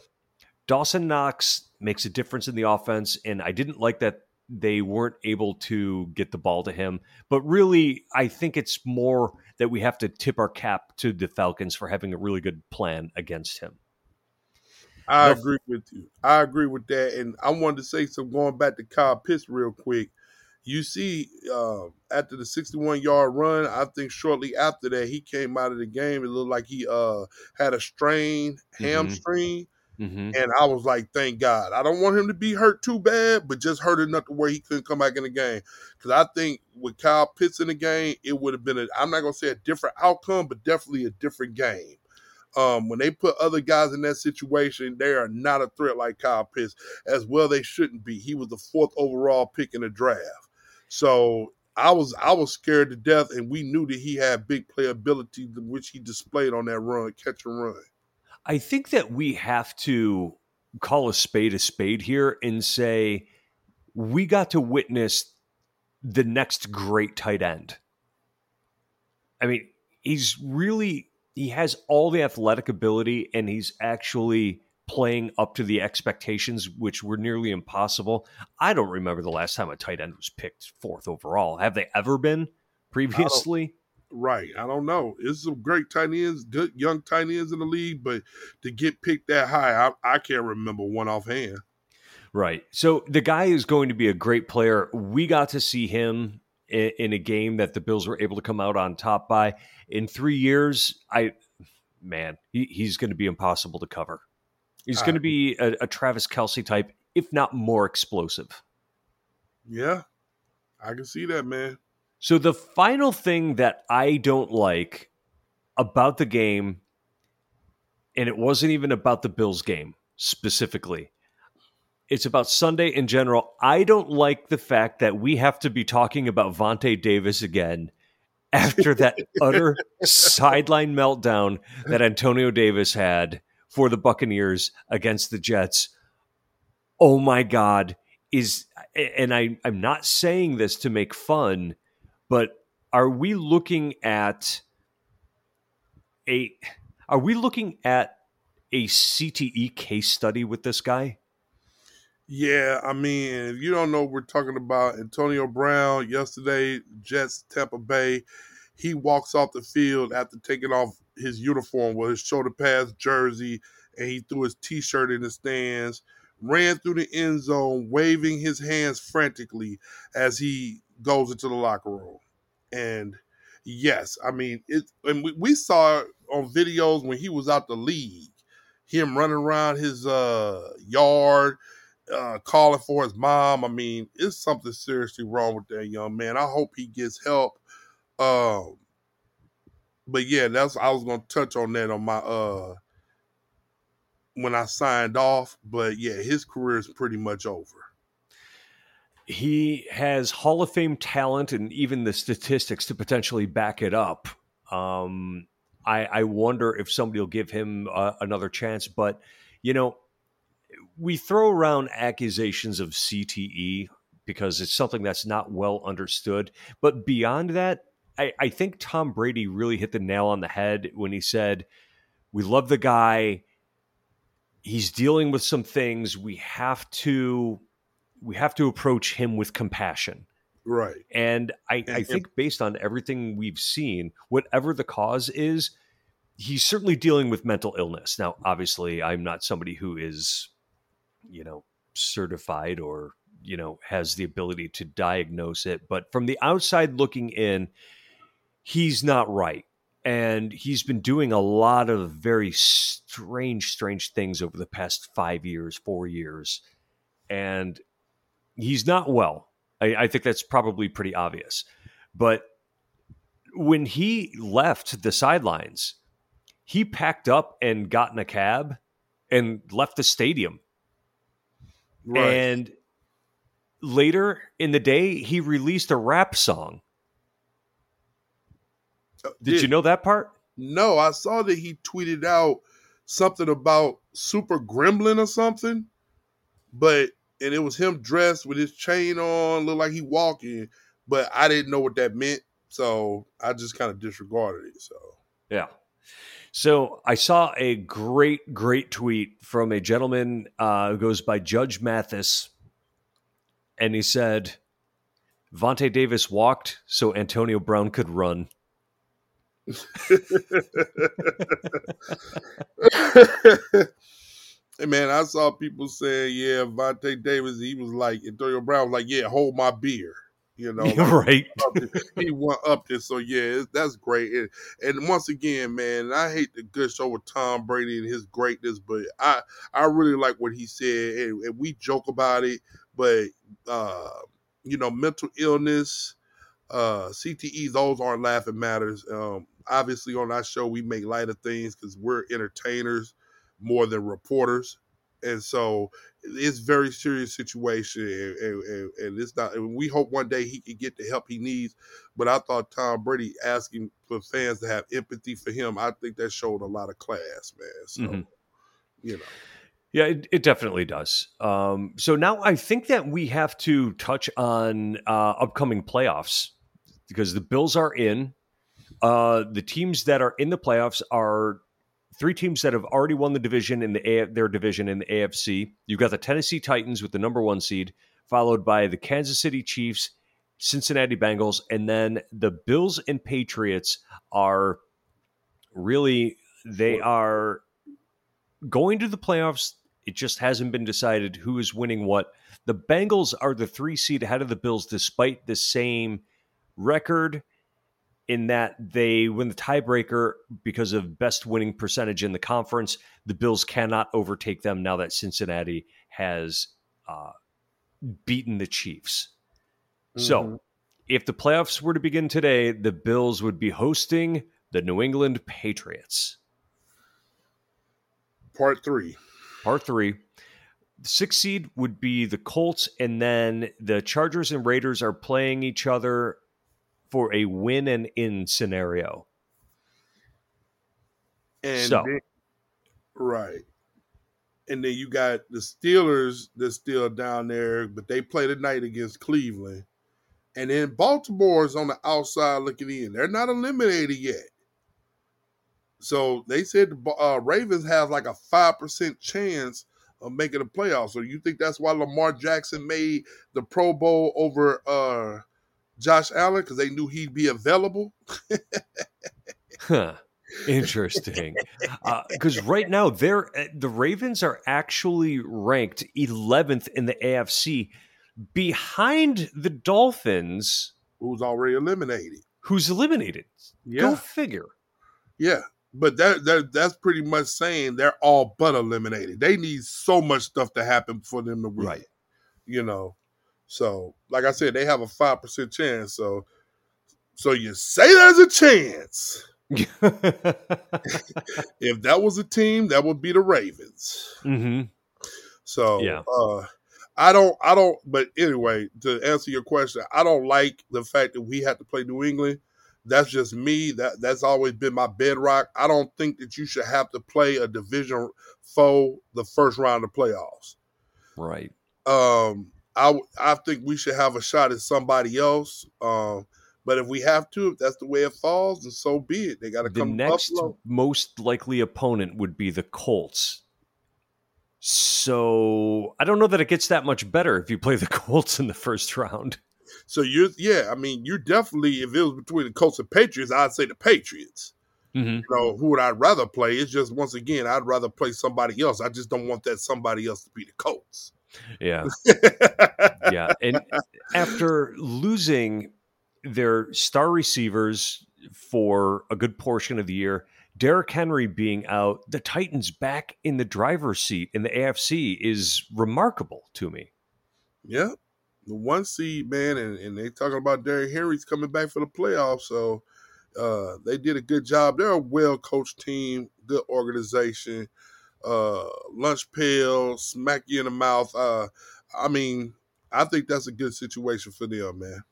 Dawson Knox makes a difference in the offense. And I didn't like that they weren't able to get the ball to him. But really, I think it's more that we have to tip our cap to the Falcons for having a really good plan against him. I agree with you. I agree with that. And I wanted to say some going back to Kyle Pitts real quick you see uh, after the 61 yard run, I think shortly after that he came out of the game. It looked like he uh, had a strain mm-hmm. hamstring. Mm-hmm. And I was like, thank God. I don't want him to be hurt too bad, but just hurt enough to where he couldn't come back in the game. Because I think with Kyle Pitts in the game, it would have been, a, I'm not going to say a different outcome, but definitely a different game. Um, when they put other guys in that situation, they are not a threat like Kyle Pitts. As well, they shouldn't be. He was the fourth overall pick in the draft. So I was I was scared to death, and we knew that he had big playability, which he displayed on that run, catch and run. I think that we have to call a spade a spade here and say we got to witness the next great tight end. I mean, he's really he has all the athletic ability and he's actually playing up to the expectations, which were nearly impossible. I don't remember the last time a tight end was picked fourth overall. Have they ever been previously? I right. I don't know. It's some great tight ends, good young tight ends in the league, but to get picked that high, I, I can't remember one offhand. Right. So the guy is going to be a great player. We got to see him in, in a game that the Bills were able to come out on top by. In three years, I man, he, he's going to be impossible to cover. He's uh, going to be a, a Travis Kelce type, if not more explosive. Yeah, I can see that, man. So the final thing that I don't like about the game, and it wasn't even about the Bills game specifically, It's about Sunday in general. I don't like the fact that we have to be talking about Vontae Davis again after that utter sideline meltdown that Antonio Davis had for the Buccaneers against the Jets. Oh my God. Is and I, I'm not saying this to make fun, but are we looking at a are we looking at a CTE case study with this guy? Yeah, I mean, if you don't know, we're talking about Antonio Brown yesterday, Jets, Tampa Bay. He walks off the field after taking off his uniform with his shoulder pads jersey, and he threw his T-shirt in the stands. Ran through the end zone, waving his hands frantically as he goes into the locker room. And yes, I mean it. And we, we saw on videos when he was out the league, him running around his uh, yard uh, calling for his mom. I mean, it's something seriously wrong with that young man. I hope he gets help. Um, but yeah, that's I was gonna touch on that on my uh when I signed off. But yeah, his career is pretty much over. He has Hall of Fame talent and even the statistics to potentially back it up. Um, I, I wonder if somebody will give him uh, another chance. But you know, we throw around accusations of CTE because it's something that's not well understood. But beyond that, I, I think Tom Brady really hit the nail on the head when he said, We love the guy. He's dealing with some things. We have to we have to approach him with compassion. Right. And I, I think based on everything we've seen, whatever the cause is, he's certainly dealing with mental illness. Now, obviously, I'm not somebody who is you know, certified or, you know, has the ability to diagnose it. But from the outside looking in, he's not right. And he's been doing a lot of very strange, strange things over the past five years, four years. And he's not well. I, I think that's probably pretty obvious. But when he left the sidelines, he packed up and got in a cab and left the stadium Right. And later in the day, he released a rap song. Did, did you know that part? No, I saw that he tweeted out something about Super Gremlin or something, but and it was him dressed with his chain on, looked like he walking, but I didn't know what that meant, so I just kind of disregarded it. So yeah, so I saw a great, great tweet from a gentleman uh, who goes by Judge Mathis, and he said, "Vontae Davis walked so Antonio Brown could run." hey man, I saw people saying, "Yeah, Vontae Davis." He was like Antonio Brown was like, "Yeah, hold my beer." You know, right? he went up there, so yeah, that's great. And, and once again, man, I hate the good show with Tom Brady and his greatness, but I I really like what he said, and, and we joke about it, but uh, you know, mental illness, uh, CTE, those aren't laughing matters. Um, obviously, on our show, we make light of things because we're entertainers more than reporters and so it's very serious situation, and, and, and, it's not. And we hope one day he can get the help he needs. But I thought Tom Brady asking for fans to have empathy for him, I think that showed a lot of class, man. So mm-hmm. you know. Yeah, it, it definitely does. Um, so now I think that we have to touch on uh, upcoming playoffs because the Bills are in. Uh, the teams that are in the playoffs are three teams that have already won the division in the A- their division in the AFC. You've got the Tennessee Titans with the number one seed, followed by the Kansas City Chiefs, Cincinnati Bengals, and then the Bills and Patriots are really they are going to the playoffs. It just hasn't been decided who is winning what. The Bengals are the three seed ahead of the Bills, despite the same record in that they win the tiebreaker because of best winning percentage in the conference. The Bills cannot overtake them now that Cincinnati has uh, beaten the Chiefs. Mm-hmm. So, if the playoffs were to begin today, the Bills would be hosting the New England Patriots. Part three. Part three. the sixth seed would be the Colts, and then the Chargers and Raiders are playing each other for a win and in scenario. And So. then- right. And then you got the Steelers that's still down there, but they play tonight against Cleveland. And then Baltimore's on the outside looking in. They're not eliminated yet. So they said the uh, Ravens have like a 5% chance of making the playoffs. So you think that's why Lamar Jackson made the Pro Bowl over uh, Josh Allen? Because they knew he'd be available? Huh. Interesting. Because right now, they're uh, the Ravens are actually ranked 11th in the AFC, behind the Dolphins, Who's already eliminated. who's eliminated. Go figure. Yeah, but that, that that's pretty much saying they're all but eliminated. They need so much stuff to happen for them to win. Right. You know. So, like I said, they have a five percent chance. So, so you say there's a chance. If that was a team, that would be the Ravens. hmm So, Yeah. uh, I don't, I don't. But anyway, to answer your question, I don't like the fact that we had to play New England. That's just me. That that's always been my bedrock. I don't think that you should have to play a division foe the first round of playoffs. Right. Um, I I think we should have a shot at somebody else. Um, but if we have to, if that's the way it falls, and so be it. They got to The come to next most likely opponent would be the Colts. So I don't know that it gets that much better if you play the Colts in the first round. So you're, yeah, I mean, you're definitely. If it was between the Colts and Patriots, I'd say the Patriots. Mm-hmm. you know, who would I rather play? It's just once again, I'd rather play somebody else. I just don't want that somebody else to be the Colts. Yeah. yeah. And after losing their star receivers for a good portion of the year, Derrick Henry being out, the Titans back in the driver's seat in the AFC is remarkable to me. yeah, the one seed man, and, and they talking about Derrick Henry's coming back for the playoffs. So uh, they did a good job. They're a well coached team, good organization. Uh, lunch pail, smack you in the mouth. Uh, I mean, I think that's a good situation for them, man.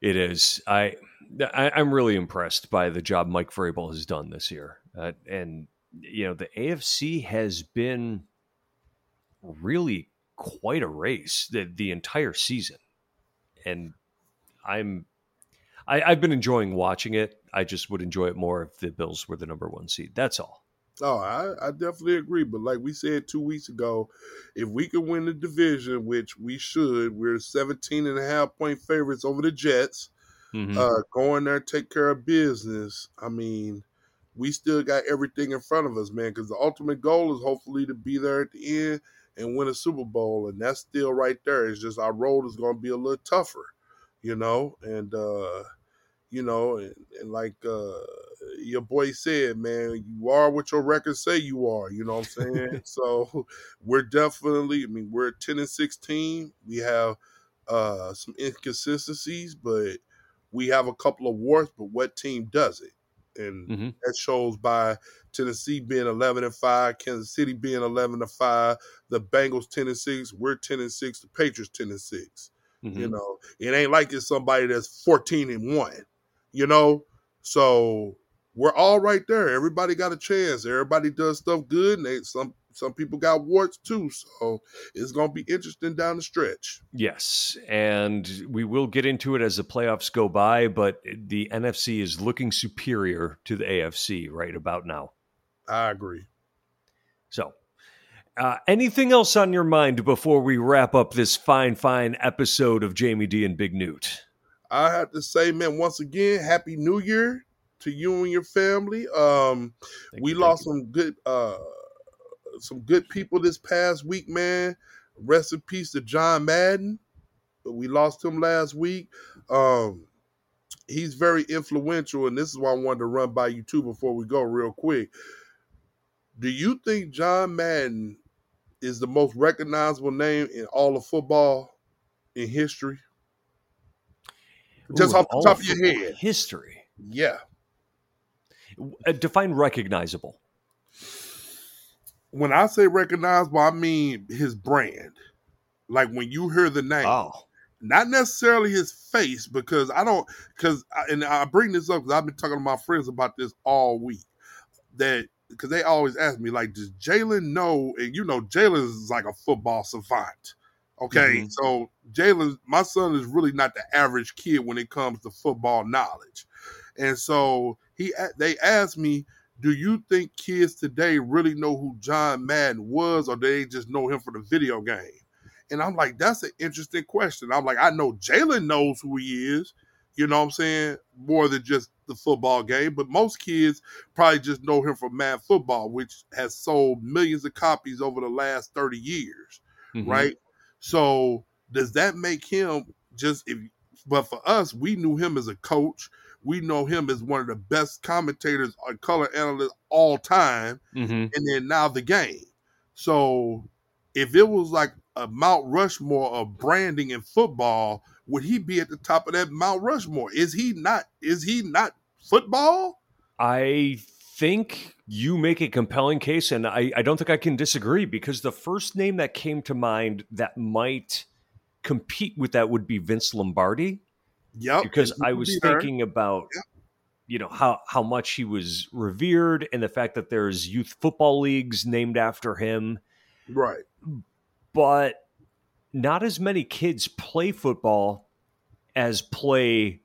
It is. I, I I'm really impressed by the job Mike Vrabel has done this year, uh, and you know the AFC has been really quite a race the the entire season, and I'm I, I've been enjoying watching it. I just would enjoy it more if the Bills were the number one seed. That's all. Oh, I, I definitely agree. But like we said two weeks ago, if we could win the division, which we should, we're 17 and a half point favorites over the Jets. Mhm. Uh, go in there, take care of business. I mean, we still got everything in front of us, man, because the ultimate goal is hopefully to be there at the end and win a Super Bowl. And that's still right there. It's just our road is going to be a little tougher, you know? And, uh, you know, and, and like uh, your boy said, man, you are what your records say you are. You know what I'm saying? so we're definitely. I mean, we're ten and sixteen. We have uh, some inconsistencies, but we have a couple of warts. But what team does it? And Mhm. that shows by Tennessee being eleven and five, Kansas City being eleven and five, the Bengals ten and six, we're ten and six, the Patriots ten and 6 Mhm. You know, it ain't like it's somebody that's 14 and 1, you know? So we're all right there. Everybody got a chance. Everybody does stuff good, and they, some some people got warts too. So it's gonna be interesting down the stretch. Yes, and we will get into it as the playoffs go by, but the NFC is looking superior to the AFC right about now. I agree. So, uh, anything else on your mind before we wrap up this fine, fine episode of Jamie D and Big Newt? I have to say, man, once again, happy New Year to you and your family. Um, Thank we you, lost some good uh some good people this past week, man. Rest in peace to John Madden. We lost him last week. Um he's very influential, and this is why I wanted to run by you too before we go real quick. Do you think John Madden is the most recognizable name in all of football in history? Just Ooh, off the top of your head. history. Yeah. Uh, define recognizable. when I say recognizable, I mean his brand. Like when you hear the name, Oh, not necessarily his face, because I don't. Because and I bring this up because I've been talking to my friends about this all week. That because they always ask me like, does Jalen know? And you know, Jalen is like a football savant. Okay, Mhm. so Jalen, my son is really not the average kid when it comes to football knowledge, and so he they asked me, do you think kids today really know who John Madden was, or they just know him for the video game? And I'm like, that's an interesting question. I'm like, I know Jalen knows who he is, you know what I'm saying, more than just the football game. But most kids probably just know him from Madden Football, which has sold millions of copies over the last 30 years mhm. right? So does that make him just if but for us, we knew him as a coach. We know him as one of the best commentators or color analysts all time, Mhm. and then now the game. So if it was like a Mount Rushmore of branding in football, would he be at the top of that Mount Rushmore? Is he not? Is he not football? I think you make a compelling case, and I, I don't think I can disagree because the first name that came to mind that might compete with that would be Vince Lombardi. Yep. because I was be there. thinking about Yeah. you know how how much he was revered and the fact that there's youth football leagues named after him, right. but not as many kids play football as play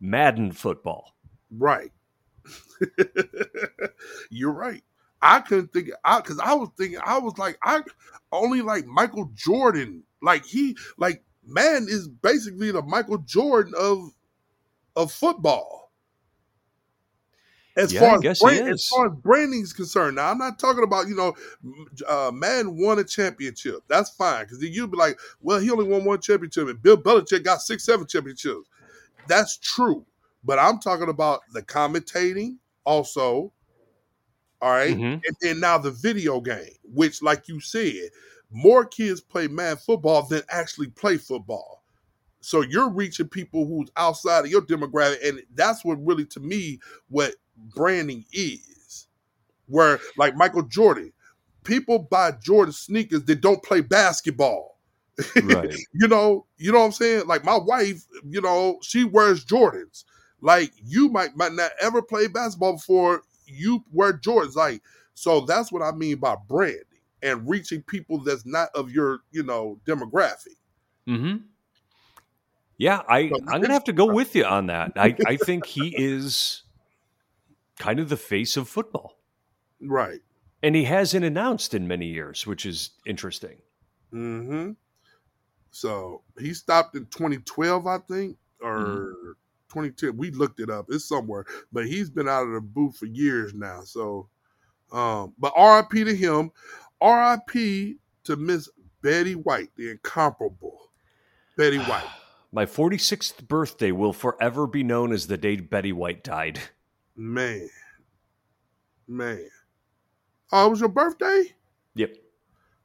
Madden football. Right. You're right. I couldn't think I because I was thinking I was like I only like Michael Jordan. Like he like man is basically the Michael Jordan of of football. As Yeah, far as brand, as far as branding is concerned, now I'm not talking about you know, uh, man won a championship. That's fine because you'd be like, well, he only won one championship, and Bill Belichick got six, seven championships. That's true, but I'm talking about the commentating also. All right? Mhm. and then now the video game, which, like you said, more kids play Madden football than actually play football. So you're reaching people who's outside of your demographic, and that's what really, to me, what branding is. Where like Michael Jordan, people buy Jordan sneakers that don't play basketball. Right. you know, you know what I'm saying? Like my wife, you know, she wears Jordans. Like you might might not ever play basketball before you wear Jordans. Like so that's what I mean by branding and reaching people that's not of your, you know, demographic. hmm Yeah, I, So I'm going to have to go with you on that. I, I think he is kind of the face of football. Right. And he hasn't announced in many years, which is interesting. Mm-hmm. So he stopped in 2012, I think, or Mm-hmm. 2010. We looked it up. It's somewhere, but he's been out of the booth for years now. So, um, but RIP to him. RIP to Miss Betty White, the incomparable Betty White. My 46th birthday will forever be known as the day Betty White died. Man, man. Oh, it was your birthday? Yep.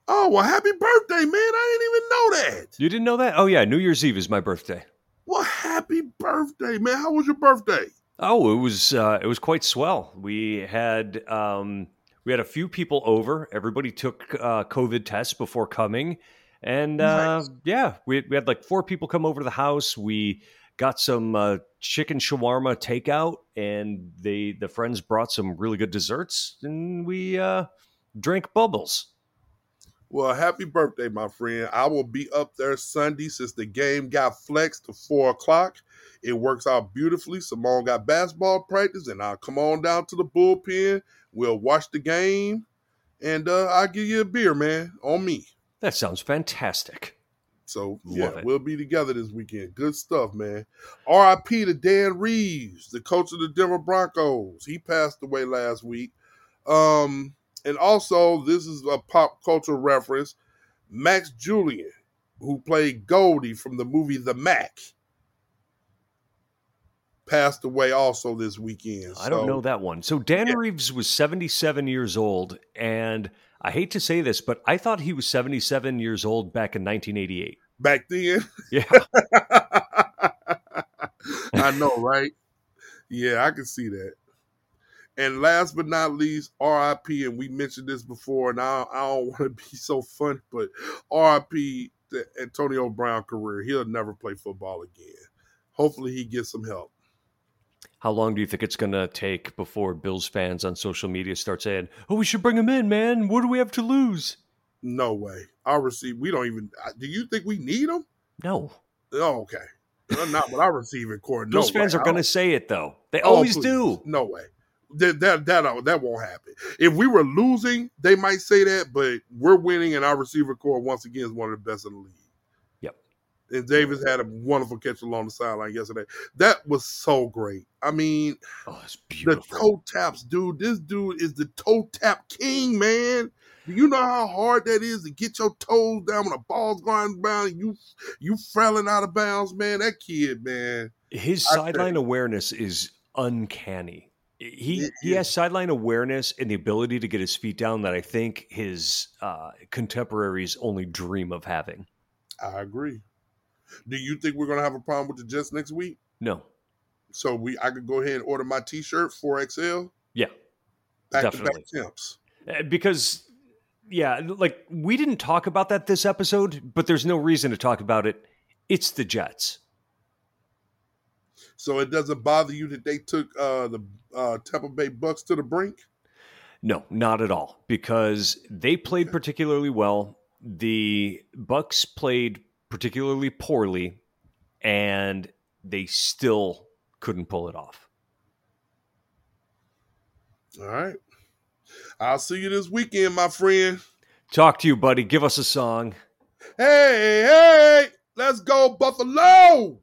Oh, well, happy birthday, man. I didn't even know that. You didn't know that? Oh, yeah. New Year's Eve is my birthday. Well, happy birthday, man. How was your birthday? Oh, it was uh, it was quite swell. We had um, we had a few people over. Everybody took uh, COVID tests before coming, and uh, Nice. yeah, we we had like four people come over to the house. We got some uh, chicken shawarma takeout, and they the friends brought some really good desserts, and we uh, drank bubbles. Well, happy birthday, my friend. I will be up there Sunday since the game got flexed to four o'clock. It works out beautifully. Simone got basketball practice, and I'll come on down to the bullpen. We'll watch the game, and uh, I'll give you a beer, man, on me. That sounds fantastic. So, Love yeah, it. we'll be together this weekend. Good stuff, man. RIP to Dan Reeves, the coach of the Denver Broncos. He passed away last week. Um, and also, this is a pop culture reference. Max Julien, who played Goldie from the movie The Mack, passed away also this weekend. I don't know that one. So Dan Yeah. Reeves was 77 years old, and I hate to say this, but I thought he was 77 years old back in 1988. Back then, Yeah. I know, right? Yeah, I can see that. And last but not least, RIP, and we mentioned this before, and I, I don't want to be so funny, but RIP the Antonio Brown career. He'll never play football again. Hopefully, he gets some help. How long do you think it's going to take before Bills fans on social media start saying, "Oh, we should bring him in, man. What do we have to lose?" No way. Our receive. We don't even. Uh, do you think we need him? No. Oh, okay. Not with our receiving corps. No Bills fans way. are going to say it though. They Oh, always please. do. No way. That that that that won't happen. If we were losing, they might say that, but we're winning, and our receiver corps once again is one of the best in the league. And Davis had a wonderful catch along the sideline yesterday. That was so great. I mean, Oh, it's the toe taps, dude. This dude is the toe tap king, man. Do you know how hard that is to get your toes down when the ball's going down? You you frailing out of bounds, man. That kid, man. His sideline awareness is uncanny. He he has sideline awareness and the ability to get his feet down that I think his uh, contemporaries only dream of having. I agree. Do you think we're gonna have a problem with the Jets next week? No, So we I could go ahead and order my T-shirt four XL yeah, back Definitely. to back temps. Uh, because yeah, like we didn't talk about that this episode, but there's no reason to talk about it. It's the Jets. So it doesn't bother you that they took uh, the uh, Tampa Bay Bucks to the brink. No, not at all, because they played particularly well. The Bucks played particularly poorly, and they still couldn't pull it off. All right. I'll see you this weekend, my friend. Talk to you, buddy. Give us a song. Hey, hey, let's go, Buffalo!